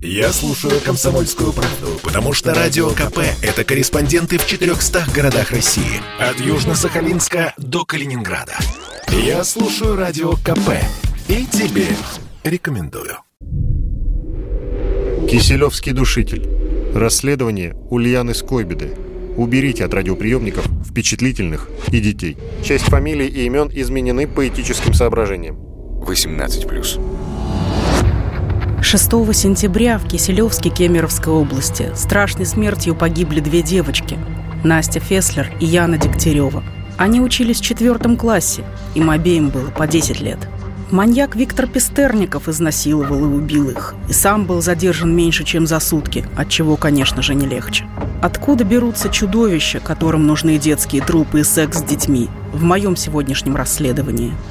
Я слушаю «Комсомольскую правду», потому что «Радио КП» — это корреспонденты в 400 городах России. От Южно-Сахалинска до Калининграда. Я слушаю «Радио КП» и тебе рекомендую. Киселевский душитель. Расследование Ульяны Скойбеды. Уберите от радиоприемников впечатлительных и детей. Часть фамилий и имен изменены по этическим соображениям. 18+. 6 сентября в Киселевске Кемеровской области страшной смертью погибли две девочки – Настя Феслер и Яна Дегтярева. Они учились в четвертом классе, им обеим было по 10 лет. Маньяк Виктор Пестерников изнасиловал и убил их, и сам был задержан меньше, чем за сутки, от чего, конечно же, не легче. Откуда берутся чудовища, которым нужны детские трупы и секс с детьми? В моем сегодняшнем расследовании –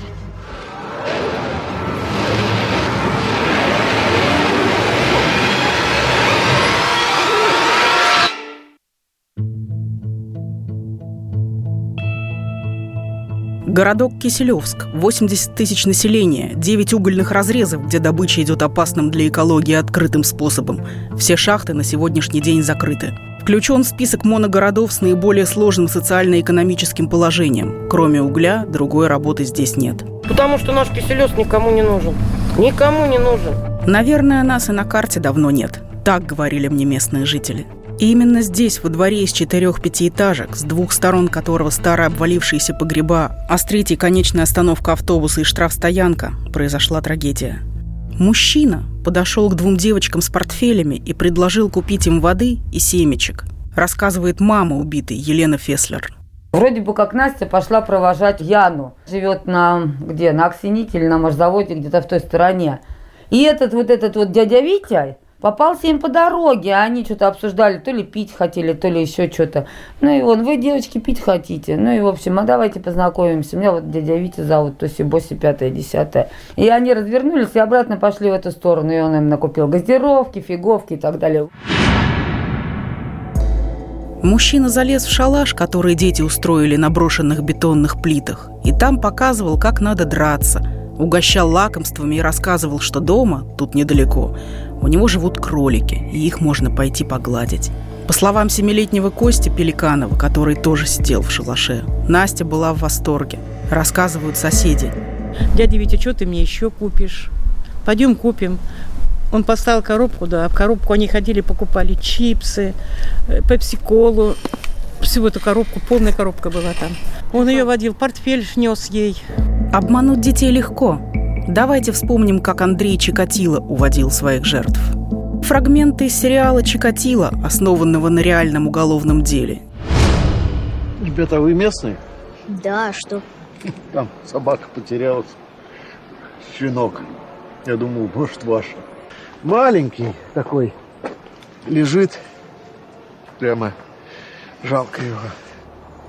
Городок Киселевск, 80 тысяч населения, 9 угольных разрезов, где добыча идет опасным для экологии открытым способом. Все шахты на сегодняшний день закрыты. Включен в список моногородов с наиболее сложным социально-экономическим положением. Кроме угля, другой работы здесь нет. Потому что наш Киселевск никому не нужен. Никому не нужен. Наверное, нас и на карте давно нет. Так говорили мне местные жители. И именно здесь, во дворе из четырех пятиэтажек, с двух сторон которого старые обвалившиеся погреба, а с третьей конечная остановка автобуса и штрафстоянка, произошла трагедия. Мужчина подошел к двум девочкам с портфелями и предложил купить им воды и семечек, рассказывает мама убитой Елена Феслер. Вроде бы как Настя пошла провожать Яну. Живет на где? На Оксените или на Машзаводе, где-то в той стороне. И этот вот этот вот дядя Витя, Попался им по дороге, а они что-то обсуждали, то ли пить хотели, то ли еще что-то. Ну и он, вы, девочки, пить хотите? Ну и, в общем, а давайте познакомимся. Меня вот дядя Витя зовут, то есть Боси пятое, десятое. И они развернулись и обратно пошли в эту сторону. И он им накупил газировки, фиговки и так далее. Мужчина залез в шалаш, который дети устроили на брошенных бетонных плитах, и там показывал, как надо драться – угощал лакомствами и рассказывал, что дома, тут недалеко, у него живут кролики, и их можно пойти погладить. По словам семилетнего Кости Пеликанова, который тоже сидел в шалаше, Настя была в восторге. Рассказывают соседи. Дядя Витя, что ты мне еще купишь? Пойдем купим. Он поставил коробку, да, в коробку они ходили, покупали чипсы, э, пепси-колу, всю эту коробку, полная коробка была там. Он ее водил, портфель нес ей. Обмануть детей легко. Давайте вспомним, как Андрей Чикатило уводил своих жертв. Фрагменты из сериала «Чикатило», основанного на реальном уголовном деле. Ребята, вы местные? Да, что? Там собака потерялась. Щенок. Я думал, может, ваша. Маленький такой. Лежит. Прямо жалко его.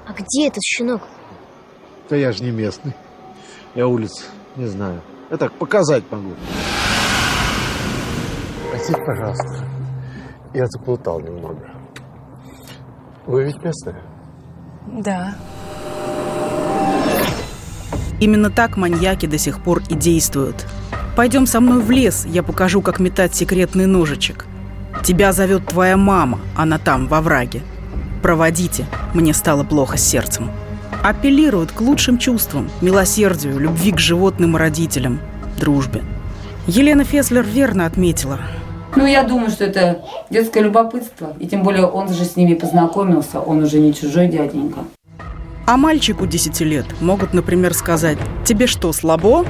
А где этот щенок? Да я же не местный. Я улиц не знаю. Я так показать могу. Простите, пожалуйста. Я заплутал немного. Вы ведь местная? Да. Именно так маньяки до сих пор и действуют. Пойдем со мной в лес, я покажу, как метать секретный ножичек. Тебя зовет твоя мама, она там, во враге. Проводите, мне стало плохо с сердцем апеллируют к лучшим чувствам, милосердию, любви к животным и родителям, дружбе. Елена Феслер верно отметила. Ну, я думаю, что это детское любопытство. И тем более он же с ними познакомился, он уже не чужой дяденька. А мальчику 10 лет могут, например, сказать «Тебе что, слабо?»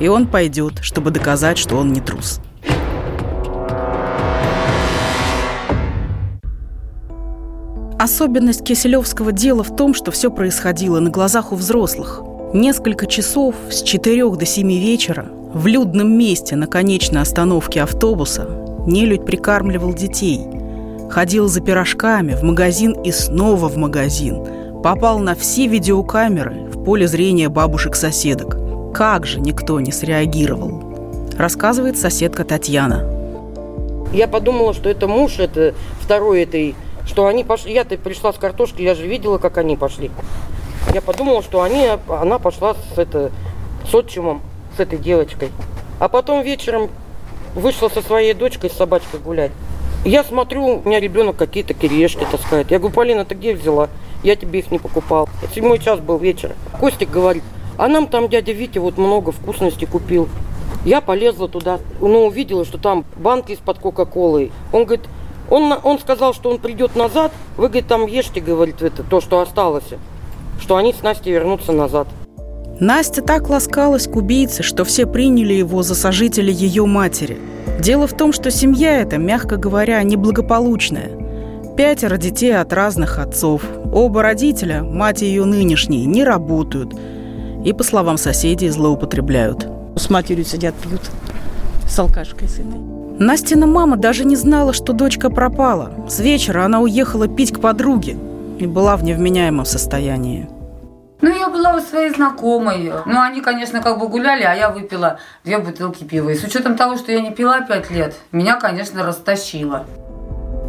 И он пойдет, чтобы доказать, что он не трус. Особенность Киселевского дела в том, что все происходило на глазах у взрослых. Несколько часов с 4 до 7 вечера в людном месте на конечной остановке автобуса нелюдь прикармливал детей. Ходил за пирожками в магазин и снова в магазин. Попал на все видеокамеры в поле зрения бабушек-соседок. Как же никто не среагировал? Рассказывает соседка Татьяна. Я подумала, что это муж, это второй этой что они пошли. Я-то пришла с картошкой, я же видела, как они пошли. Я подумала, что они, она пошла с, это, с отчимом, с этой девочкой. А потом вечером вышла со своей дочкой с собачкой гулять. Я смотрю, у меня ребенок какие-то кирешки таскает. Я говорю, Полина, ты где взяла? Я тебе их не покупал. Седьмой час был вечер. Костик говорит, а нам там дядя Витя вот много вкусностей купил. Я полезла туда, но увидела, что там банки из-под Кока-Колы. Он говорит, он, он сказал, что он придет назад. Вы, говорит, там ешьте, говорит, это, то, что осталось. Что они с Настей вернутся назад. Настя так ласкалась к убийце, что все приняли его за сожителя ее матери. Дело в том, что семья эта, мягко говоря, неблагополучная. Пятеро детей от разных отцов. Оба родителя, мать и ее нынешние, не работают. И, по словам соседей, злоупотребляют. С матерью сидят, пьют. С алкашкой с этой. Настина мама даже не знала, что дочка пропала. С вечера она уехала пить к подруге и была в невменяемом состоянии. Ну, я была у своей знакомой. Ну, они, конечно, как бы гуляли, а я выпила две бутылки пива. И с учетом того, что я не пила пять лет, меня, конечно, растащило.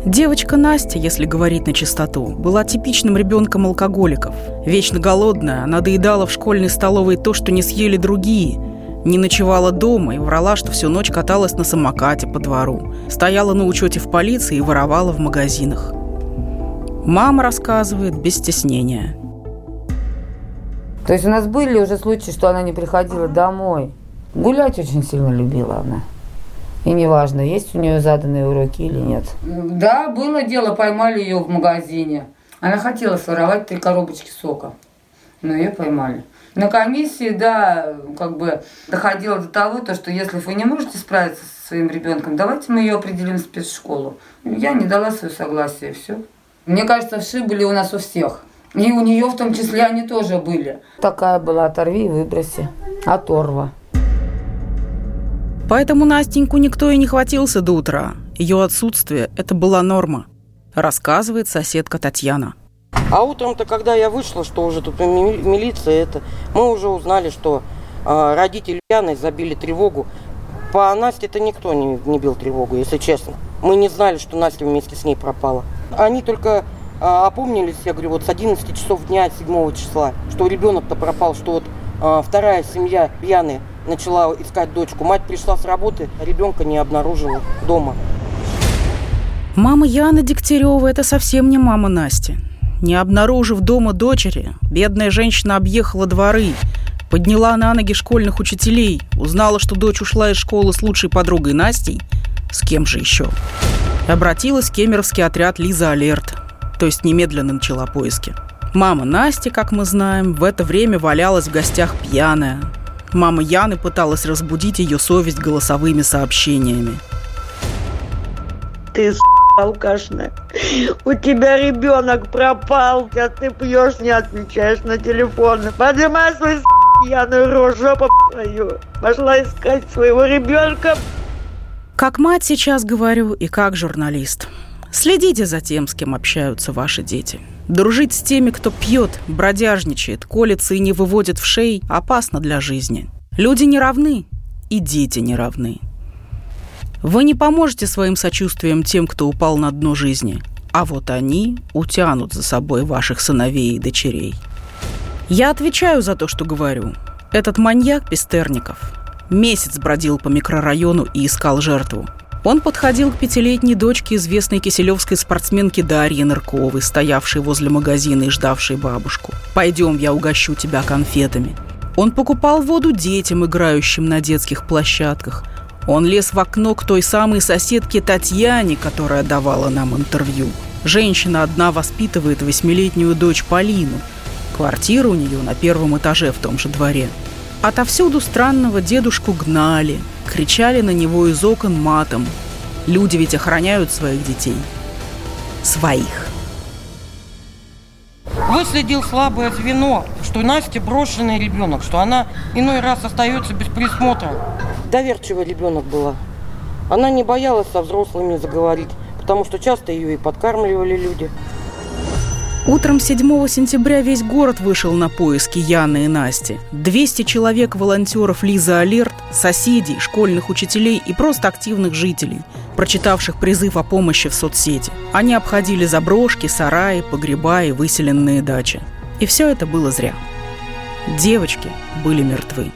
Девочка Настя, если говорить на чистоту, была типичным ребенком алкоголиков. Вечно голодная, она доедала в школьной столовой то, что не съели другие. Не ночевала дома и врала, что всю ночь каталась на самокате по двору. Стояла на учете в полиции и воровала в магазинах. Мама рассказывает без стеснения. То есть у нас были уже случаи, что она не приходила домой. Гулять очень сильно любила она. И неважно, есть у нее заданные уроки или нет. Да, было дело, поймали ее в магазине. Она хотела своровать три коробочки сока, но ее поймали. На комиссии, да, как бы доходило до того, то, что если вы не можете справиться со своим ребенком, давайте мы ее определим в спецшколу. Я не дала свое согласие, все. Мне кажется, вши были у нас у всех. И у нее в том числе они тоже были. Такая была, оторви и выброси. Оторва. Поэтому Настеньку никто и не хватился до утра. Ее отсутствие – это была норма, рассказывает соседка Татьяна. А утром-то, когда я вышла, что уже тут милиция, это, мы уже узнали, что э, родители Яны забили тревогу. По Насте это никто не, не бил тревогу, если честно. Мы не знали, что Настя вместе с ней пропала. Они только э, опомнились, я говорю, вот с 11 часов дня 7 числа, что ребенок-то пропал, что вот э, вторая семья Яны начала искать дочку. Мать пришла с работы, ребенка не обнаружила дома. Мама Яны Дегтярева – это совсем не мама Насти. Не обнаружив дома дочери, бедная женщина объехала дворы, подняла на ноги школьных учителей, узнала, что дочь ушла из школы с лучшей подругой Настей, с кем же еще, обратилась в кемеровский отряд «Лиза Алерт», то есть немедленно начала поиски. Мама Насти, как мы знаем, в это время валялась в гостях пьяная, Мама Яны пыталась разбудить ее совесть голосовыми сообщениями. Ты алкашная. У тебя ребенок пропал, а ты пьешь, не отвечаешь на телефон. Поднимай свой пьяную рожу, жопу. Пошла искать своего ребенка. Как мать сейчас говорю и как журналист. Следите за тем, с кем общаются ваши дети. Дружить с теми, кто пьет, бродяжничает, колется и не выводит в шеи, опасно для жизни. Люди не равны, и дети не равны. Вы не поможете своим сочувствием тем, кто упал на дно жизни, а вот они утянут за собой ваших сыновей и дочерей. Я отвечаю за то, что говорю. Этот маньяк Пестерников месяц бродил по микрорайону и искал жертву – он подходил к пятилетней дочке известной киселевской спортсменки Дарьи Нырковой, стоявшей возле магазина и ждавшей бабушку. «Пойдем, я угощу тебя конфетами». Он покупал воду детям, играющим на детских площадках. Он лез в окно к той самой соседке Татьяне, которая давала нам интервью. Женщина одна воспитывает восьмилетнюю дочь Полину. Квартира у нее на первом этаже в том же дворе. Отовсюду странного дедушку гнали, кричали на него из окон матом. Люди ведь охраняют своих детей. Своих. Выследил слабое звено, что Настя брошенный ребенок, что она иной раз остается без присмотра. Доверчивый ребенок была. Она не боялась со взрослыми заговорить, потому что часто ее и подкармливали люди. Утром 7 сентября весь город вышел на поиски Яны и Насти. 200 человек волонтеров Лиза Алерт, соседей, школьных учителей и просто активных жителей, прочитавших призыв о помощи в соцсети. Они обходили заброшки, сараи, погреба и выселенные дачи. И все это было зря. Девочки были мертвы.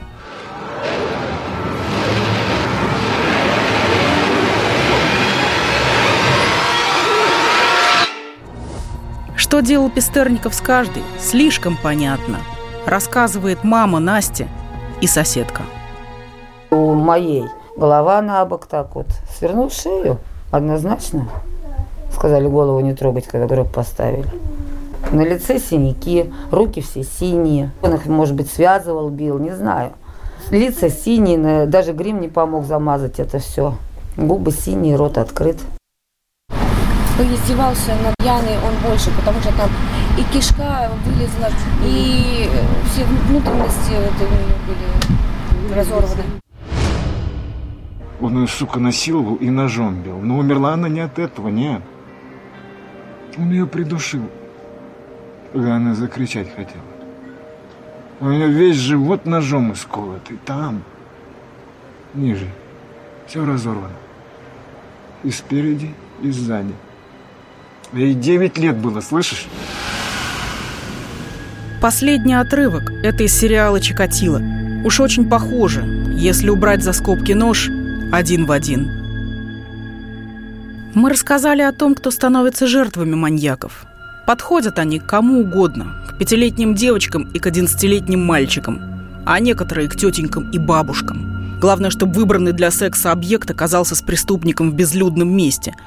Что делал Пестерников с каждой, слишком понятно. Рассказывает мама Настя и соседка. У моей голова на бок так вот. Свернул шею, однозначно. Сказали голову не трогать, когда гроб поставили. На лице синяки, руки все синие. Он их, может быть, связывал, бил, не знаю. Лица синие, даже грим не помог замазать это все. Губы синие, рот открыт. Издевался над Яной он больше, потому что там и кишка вылезла, и все внутренности это у нее были разорваны. Он ее, сука, насиловал и ножом бил. Но умерла она не от этого, нет. Он ее придушил. Когда она закричать хотела. У нее весь живот ножом исколотый. Там, ниже, все разорвано. И спереди, и сзади. Ей 9 лет было, слышишь? Последний отрывок – это из сериала «Чикатило». Уж очень похоже, если убрать за скобки нож один в один. Мы рассказали о том, кто становится жертвами маньяков. Подходят они к кому угодно, к пятилетним девочкам и к одиннадцатилетним мальчикам, а некоторые к тетенькам и бабушкам. Главное, чтобы выбранный для секса объект оказался с преступником в безлюдном месте –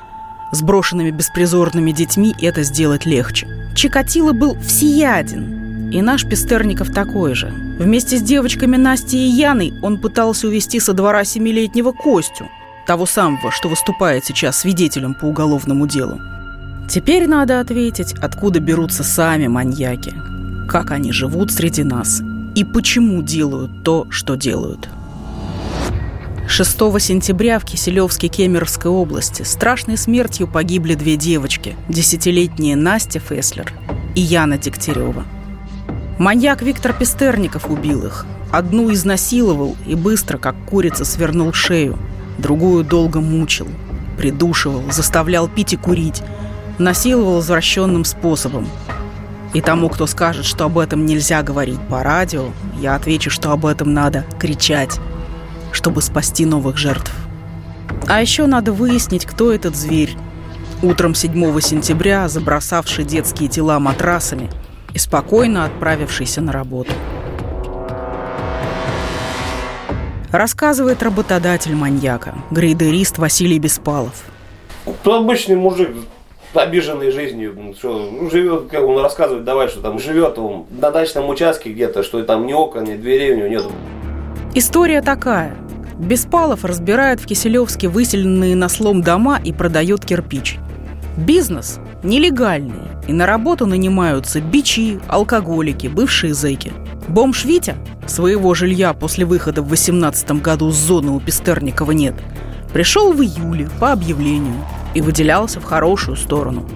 с брошенными беспризорными детьми это сделать легче. Чикатило был всеяден. И наш Пестерников такой же. Вместе с девочками Настей и Яной он пытался увести со двора семилетнего Костю, того самого, что выступает сейчас свидетелем по уголовному делу. Теперь надо ответить, откуда берутся сами маньяки, как они живут среди нас и почему делают то, что делают. 6 сентября в Киселевске Кемеровской области страшной смертью погибли две девочки, десятилетняя Настя Феслер и Яна Дегтярева. Маньяк Виктор Пестерников убил их. Одну изнасиловал и быстро, как курица, свернул шею. Другую долго мучил, придушивал, заставлял пить и курить, насиловал извращенным способом. И тому, кто скажет, что об этом нельзя говорить по радио, я отвечу, что об этом надо кричать чтобы спасти новых жертв. А еще надо выяснить, кто этот зверь. Утром 7 сентября забросавший детские тела матрасами и спокойно отправившийся на работу. Рассказывает работодатель маньяка, грейдерист Василий Беспалов. То обычный мужик, обиженный жизнью, что ну, живет, как он рассказывает, давай, что там живет он на дачном участке где-то, что там ни окон, ни дверей у него нет. История такая. Беспалов разбирает в Киселевске выселенные на слом дома и продает кирпич. Бизнес нелегальный, и на работу нанимаются бичи, алкоголики, бывшие зэки. Бомж Витя своего жилья после выхода в 18 году с зоны у Пестерникова нет. Пришел в июле по объявлению и выделялся в хорошую сторону.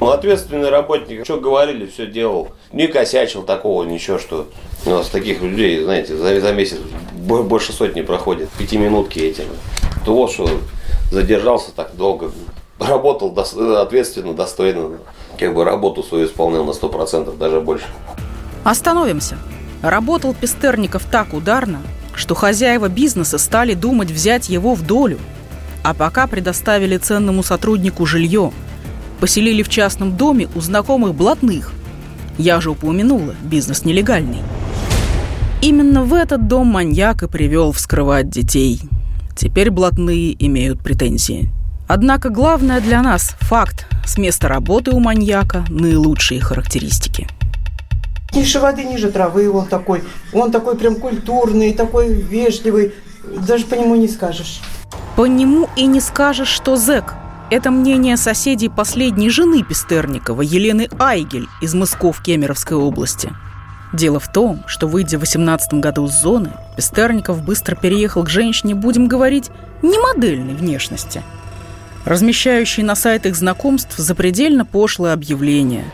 Ну, ответственный работник, что говорили, все делал. Не косячил такого, ничего, что у нас таких людей, знаете, за, за месяц больше сотни проходит, пятиминутки этим. То вот что задержался так долго, работал ответственно, достойно, как бы работу свою исполнял на сто процентов, даже больше. Остановимся. Работал Пестерников так ударно, что хозяева бизнеса стали думать взять его в долю. А пока предоставили ценному сотруднику жилье, поселили в частном доме у знакомых блатных. Я же упомянула, бизнес нелегальный. Именно в этот дом маньяк и привел вскрывать детей. Теперь блатные имеют претензии. Однако главное для нас – факт. С места работы у маньяка наилучшие характеристики. Ниже воды, ниже травы он такой. Он такой прям культурный, такой вежливый. Даже по нему не скажешь. По нему и не скажешь, что зэк. Это мнение соседей последней жены Пестерникова, Елены Айгель из Мысков Кемеровской области – Дело в том, что, выйдя в 18 году с зоны, Пестерников быстро переехал к женщине, будем говорить, не модельной внешности, размещающей на сайтах знакомств запредельно пошлое объявление.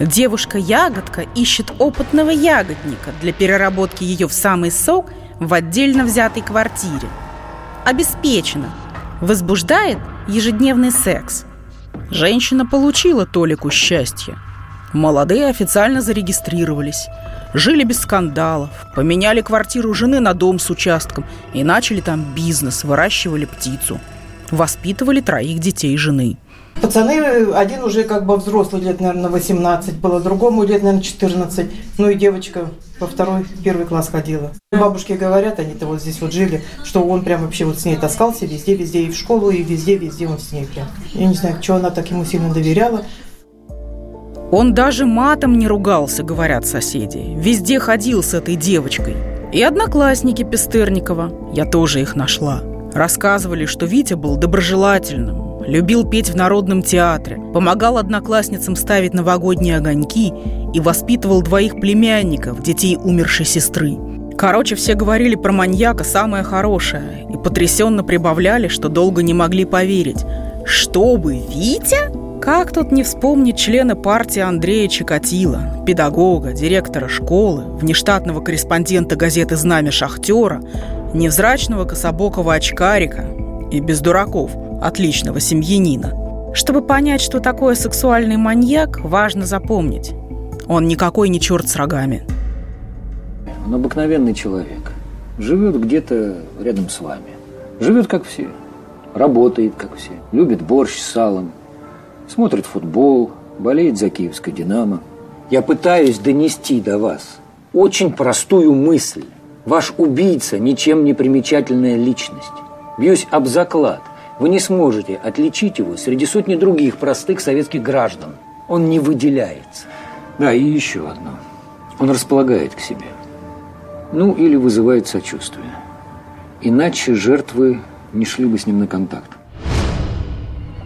Девушка-ягодка ищет опытного ягодника для переработки ее в самый сок в отдельно взятой квартире. Обеспечена. Возбуждает ежедневный секс. Женщина получила толику счастья. Молодые официально зарегистрировались – Жили без скандалов, поменяли квартиру жены на дом с участком и начали там бизнес, выращивали птицу. Воспитывали троих детей жены. Пацаны, один уже как бы взрослый, лет, наверное, 18 было, другому лет, наверное, 14. Ну и девочка во второй, первый класс ходила. Бабушки говорят, они-то вот здесь вот жили, что он прям вообще вот с ней таскался везде, везде, и в школу, и везде, везде он с ней прям. Я не знаю, что она так ему сильно доверяла. Он даже матом не ругался, говорят соседи. Везде ходил с этой девочкой. И одноклассники Пестерникова, я тоже их нашла, рассказывали, что Витя был доброжелательным, любил петь в народном театре, помогал одноклассницам ставить новогодние огоньки и воспитывал двоих племянников, детей умершей сестры. Короче, все говорили про маньяка самое хорошее и потрясенно прибавляли, что долго не могли поверить. Чтобы Витя? Как тут не вспомнить члена партии Андрея Чикатила, педагога, директора школы, внештатного корреспондента газеты «Знамя шахтера», невзрачного кособокого очкарика и без дураков отличного семьянина. Чтобы понять, что такое сексуальный маньяк, важно запомнить. Он никакой не черт с рогами. Он обыкновенный человек. Живет где-то рядом с вами. Живет как все. Работает как все. Любит борщ с салом, смотрит футбол, болеет за киевское «Динамо». Я пытаюсь донести до вас очень простую мысль. Ваш убийца – ничем не примечательная личность. Бьюсь об заклад. Вы не сможете отличить его среди сотни других простых советских граждан. Он не выделяется. Да, и еще одно. Он располагает к себе. Ну, или вызывает сочувствие. Иначе жертвы не шли бы с ним на контакт.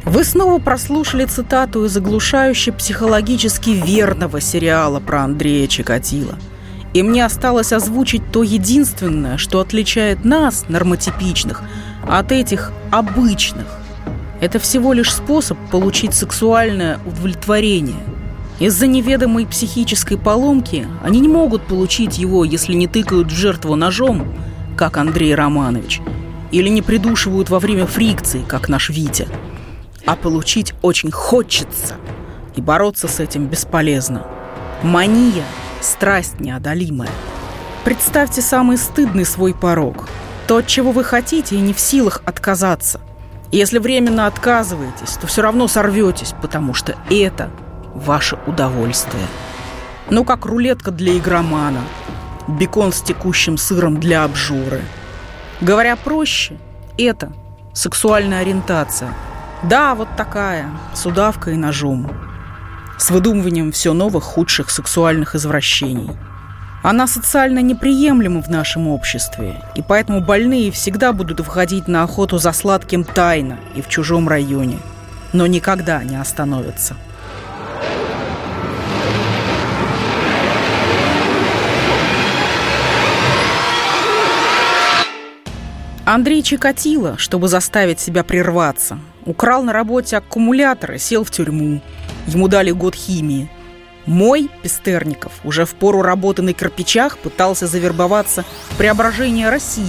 Вы снова прослушали цитату из оглушающе психологически верного сериала про Андрея Чикатила. И мне осталось озвучить то единственное, что отличает нас, нормотипичных, от этих обычных. Это всего лишь способ получить сексуальное удовлетворение. Из-за неведомой психической поломки они не могут получить его, если не тыкают в жертву ножом, как Андрей Романович, или не придушивают во время фрикции, как наш Витя – а получить очень хочется, и бороться с этим бесполезно. Мания – страсть неодолимая. Представьте самый стыдный свой порог. То, от чего вы хотите и не в силах отказаться. Если временно отказываетесь, то все равно сорветесь, потому что это ваше удовольствие. Ну, как рулетка для игромана, бекон с текущим сыром для обжоры. Говоря проще, это сексуальная ориентация – да, вот такая, с удавкой и ножом. С выдумыванием все новых худших сексуальных извращений. Она социально неприемлема в нашем обществе, и поэтому больные всегда будут входить на охоту за сладким тайно и в чужом районе, но никогда не остановятся. Андрей Чикатило, чтобы заставить себя прерваться, украл на работе аккумулятор и сел в тюрьму. Ему дали год химии. Мой, Пестерников, уже в пору работы на кирпичах пытался завербоваться в преображение России,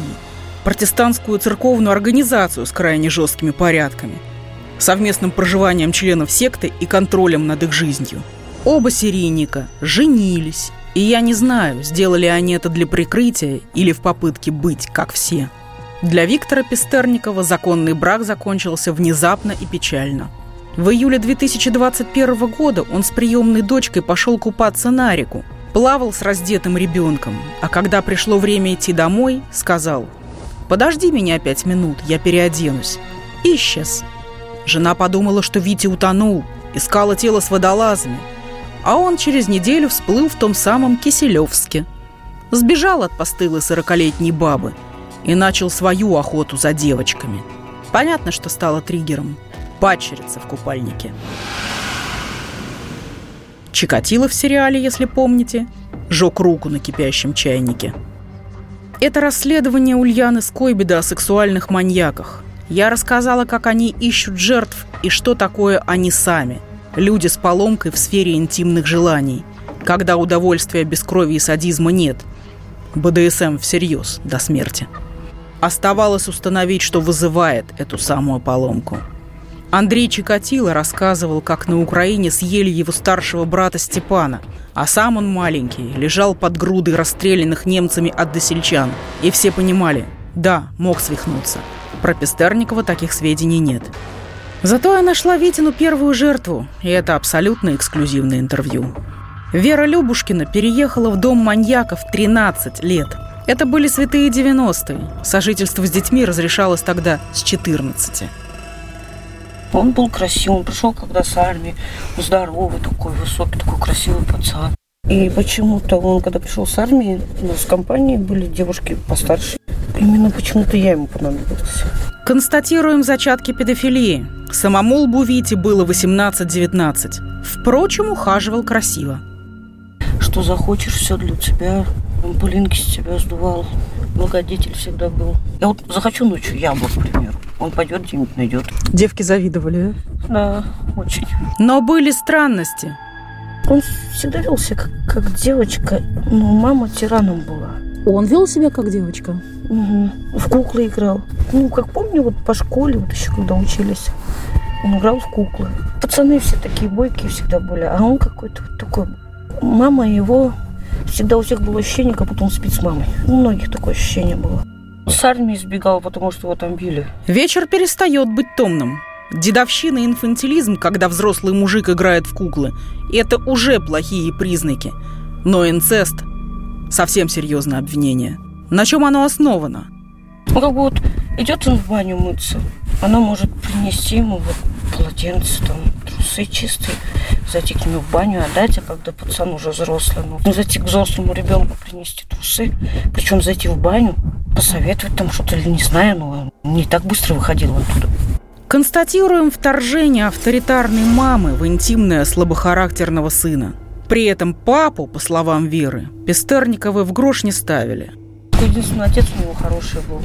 протестантскую церковную организацию с крайне жесткими порядками, совместным проживанием членов секты и контролем над их жизнью. Оба серийника женились, и я не знаю, сделали они это для прикрытия или в попытке быть как все. Для Виктора Пестерникова законный брак закончился внезапно и печально. В июле 2021 года он с приемной дочкой пошел купаться на реку, плавал с раздетым ребенком, а когда пришло время идти домой, сказал «Подожди меня пять минут, я переоденусь». И исчез. Жена подумала, что Витя утонул, искала тело с водолазами, а он через неделю всплыл в том самом Киселевске. Сбежал от постылой сорокалетней бабы – и начал свою охоту за девочками. Понятно, что стало триггером. Падчерица в купальнике. Чикатило в сериале, если помните, жег руку на кипящем чайнике. Это расследование Ульяны Скойбеда о сексуальных маньяках. Я рассказала, как они ищут жертв и что такое они сами. Люди с поломкой в сфере интимных желаний, когда удовольствия без крови и садизма нет. БДСМ всерьез до смерти. Оставалось установить, что вызывает эту самую поломку. Андрей Чикатило рассказывал, как на Украине съели его старшего брата Степана, а сам он маленький, лежал под грудой расстрелянных немцами односельчан. И все понимали, да, мог свихнуться. Про Пестерникова таких сведений нет. Зато я нашла Витину первую жертву, и это абсолютно эксклюзивное интервью. Вера Любушкина переехала в дом маньяка в 13 лет. Это были святые 90-е. Сожительство с детьми разрешалось тогда с 14. Он был красивый, он пришел когда с армии, здоровый такой, высокий, такой красивый пацан. И почему-то он, когда пришел с армии, у нас в компании были девушки постарше. Именно почему-то я ему понадобилась. Констатируем зачатки педофилии. Самому лбу Вити было 18-19. Впрочем, ухаживал красиво. Что захочешь, все для тебя. Он пылинки с тебя сдувал. Благодетель всегда был. Я вот захочу ночью яблок, к примеру. Он пойдет где-нибудь найдет. Девки завидовали, Да, очень. Но были странности. Он всегда вел себя как, как девочка, но мама тираном была. Он вел себя как девочка? Угу. В куклы играл. Ну, как помню, вот по школе, вот еще когда учились, он играл в куклы. Пацаны все такие бойкие всегда были, а он какой-то вот такой. Мама его... Всегда у всех было ощущение, как будто он спит с мамой. У многих такое ощущение было. С армии сбегал, потому что его там били. Вечер перестает быть томным. Дедовщина и инфантилизм, когда взрослый мужик играет в куклы, это уже плохие признаки. Но инцест – совсем серьезное обвинение. На чем оно основано? Ну, как бы вот идет он в баню мыться, она может принести ему вот полотенце, там, трусы чистые, зайти к нему в баню, отдать, а когда пацан уже взрослый, ну, зайти к взрослому ребенку принести трусы, причем зайти в баню, посоветовать там что-то, или не знаю, но не так быстро выходил оттуда. Констатируем вторжение авторитарной мамы в интимное слабохарактерного сына. При этом папу, по словам Веры, Пестерниковы в грош не ставили. Единственный отец у него хороший был.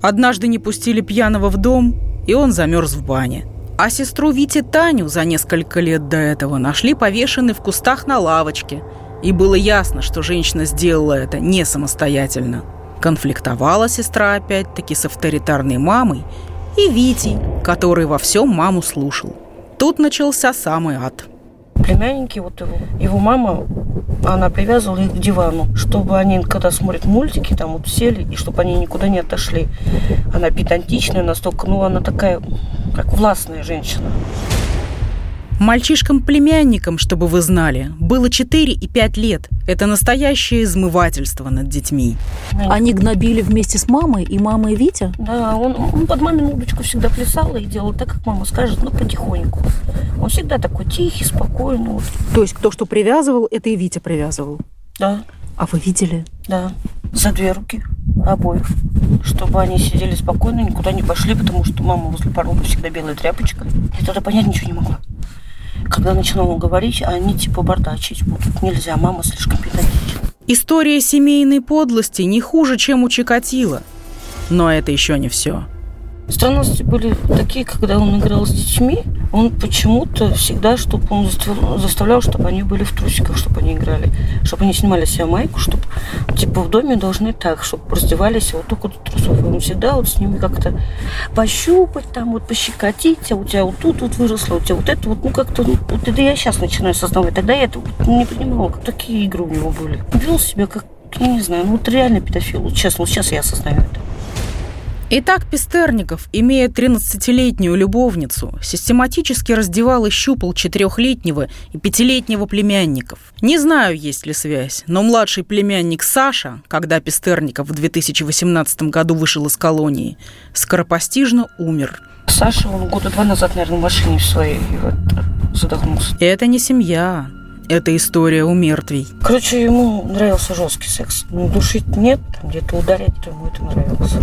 Однажды не пустили пьяного в дом, и он замерз в бане. А сестру Вити Таню за несколько лет до этого нашли повешенной в кустах на лавочке. И было ясно, что женщина сделала это не самостоятельно. Конфликтовала сестра опять-таки с авторитарной мамой и Витей, который во всем маму слушал. Тут начался самый ад. Племянники, вот его, его мама, она привязывала их к дивану, чтобы они, когда смотрят мультики, там вот сели, и чтобы они никуда не отошли. Она педантичная настолько, ну, она такая, как властная женщина. Мальчишкам-племянникам, чтобы вы знали, было 4 и 5 лет. Это настоящее измывательство над детьми. Они гнобили вместе с мамой и мамой Витя? Да, он, он под мамину удочку всегда плясал и делал так, как мама скажет, но потихоньку. Он всегда такой тихий, спокойный. Вот. То есть кто что привязывал, это и Витя привязывал? Да. А вы видели? Да, за две руки обоих, чтобы они сидели спокойно, никуда не пошли, потому что мама возле порога всегда белая тряпочка. Я тогда понять ничего не могла. Когда начинала говорить, они типа бардачить будут. Нельзя, мама слишком педагогична. История семейной подлости не хуже, чем у Чикатила. Но это еще не все. Странности были такие, когда он играл с детьми, он почему-то всегда, чтобы он заставлял, чтобы они были в трусиках, чтобы они играли, чтобы они снимали себе майку, чтобы типа в доме должны так, чтобы раздевались вот только до трусов. И он всегда вот с ними как-то пощупать, там вот пощекотить, а у тебя вот тут вот выросло, у тебя вот это вот, ну как-то, ну, вот это я сейчас начинаю осознавать, тогда я это вот не понимала, как такие игры у него были. Вел себя как, я не знаю, ну вот реально педофил, вот честно, вот сейчас я осознаю это. Итак, Пестерников, имея 13-летнюю любовницу, систематически раздевал и щупал четырехлетнего и пятилетнего племянников. Не знаю, есть ли связь, но младший племянник Саша, когда Пестерников в 2018 году вышел из колонии, скоропостижно умер. Саша, он года два назад, наверное, в машине в своей вот, задохнулся. Это не семья, это история у мертвей. Короче, ему нравился жесткий секс. Ну, душить нет, где-то ударять, ему это нравилось.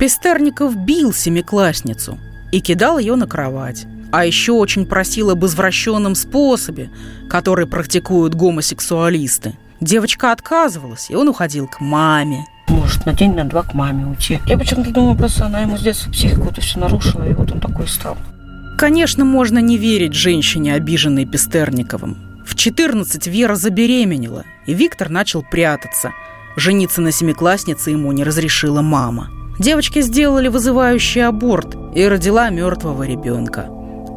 Пестерников бил семиклассницу и кидал ее на кровать. А еще очень просил об извращенном способе, который практикуют гомосексуалисты. Девочка отказывалась, и он уходил к маме. Может, на день, на два к маме уйти. Я почему-то думаю, просто она ему с детства психику это все нарушила, и вот он такой стал. Конечно, можно не верить женщине, обиженной Пестерниковым. В 14 Вера забеременела, и Виктор начал прятаться. Жениться на семикласснице ему не разрешила мама. Девочке сделали вызывающий аборт и родила мертвого ребенка.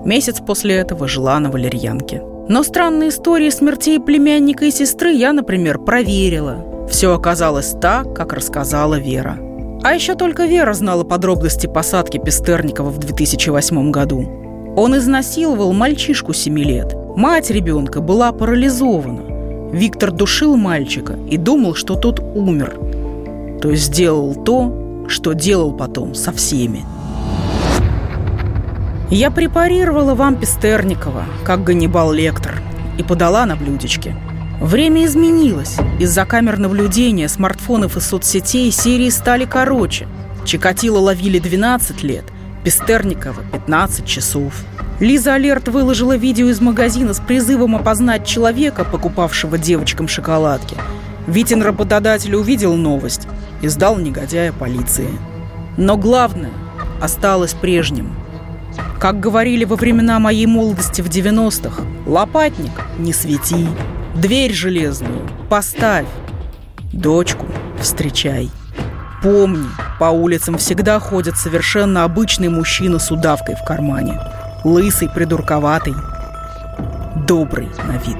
Месяц после этого жила на валерьянке. Но странные истории смертей племянника и сестры я, например, проверила. Все оказалось так, как рассказала Вера. А еще только Вера знала подробности посадки Пестерникова в 2008 году. Он изнасиловал мальчишку 7 лет. Мать ребенка была парализована. Виктор душил мальчика и думал, что тот умер. То есть сделал то, что делал потом со всеми. Я препарировала вам Пестерникова, как Ганнибал Лектор, и подала на блюдечке. Время изменилось. Из-за камер наблюдения, смартфонов и соцсетей серии стали короче. Чикатило ловили 12 лет, Пестерникова 15 часов. Лиза Алерт выложила видео из магазина с призывом опознать человека, покупавшего девочкам шоколадки. Витин работодатель увидел новость и сдал негодяя полиции. Но главное осталось прежним. Как говорили во времена моей молодости в 90-х, лопатник не свети. Дверь железную поставь. Дочку встречай. Помни, по улицам всегда ходят совершенно обычный мужчина с удавкой в кармане. Лысый, придурковатый, добрый на вид.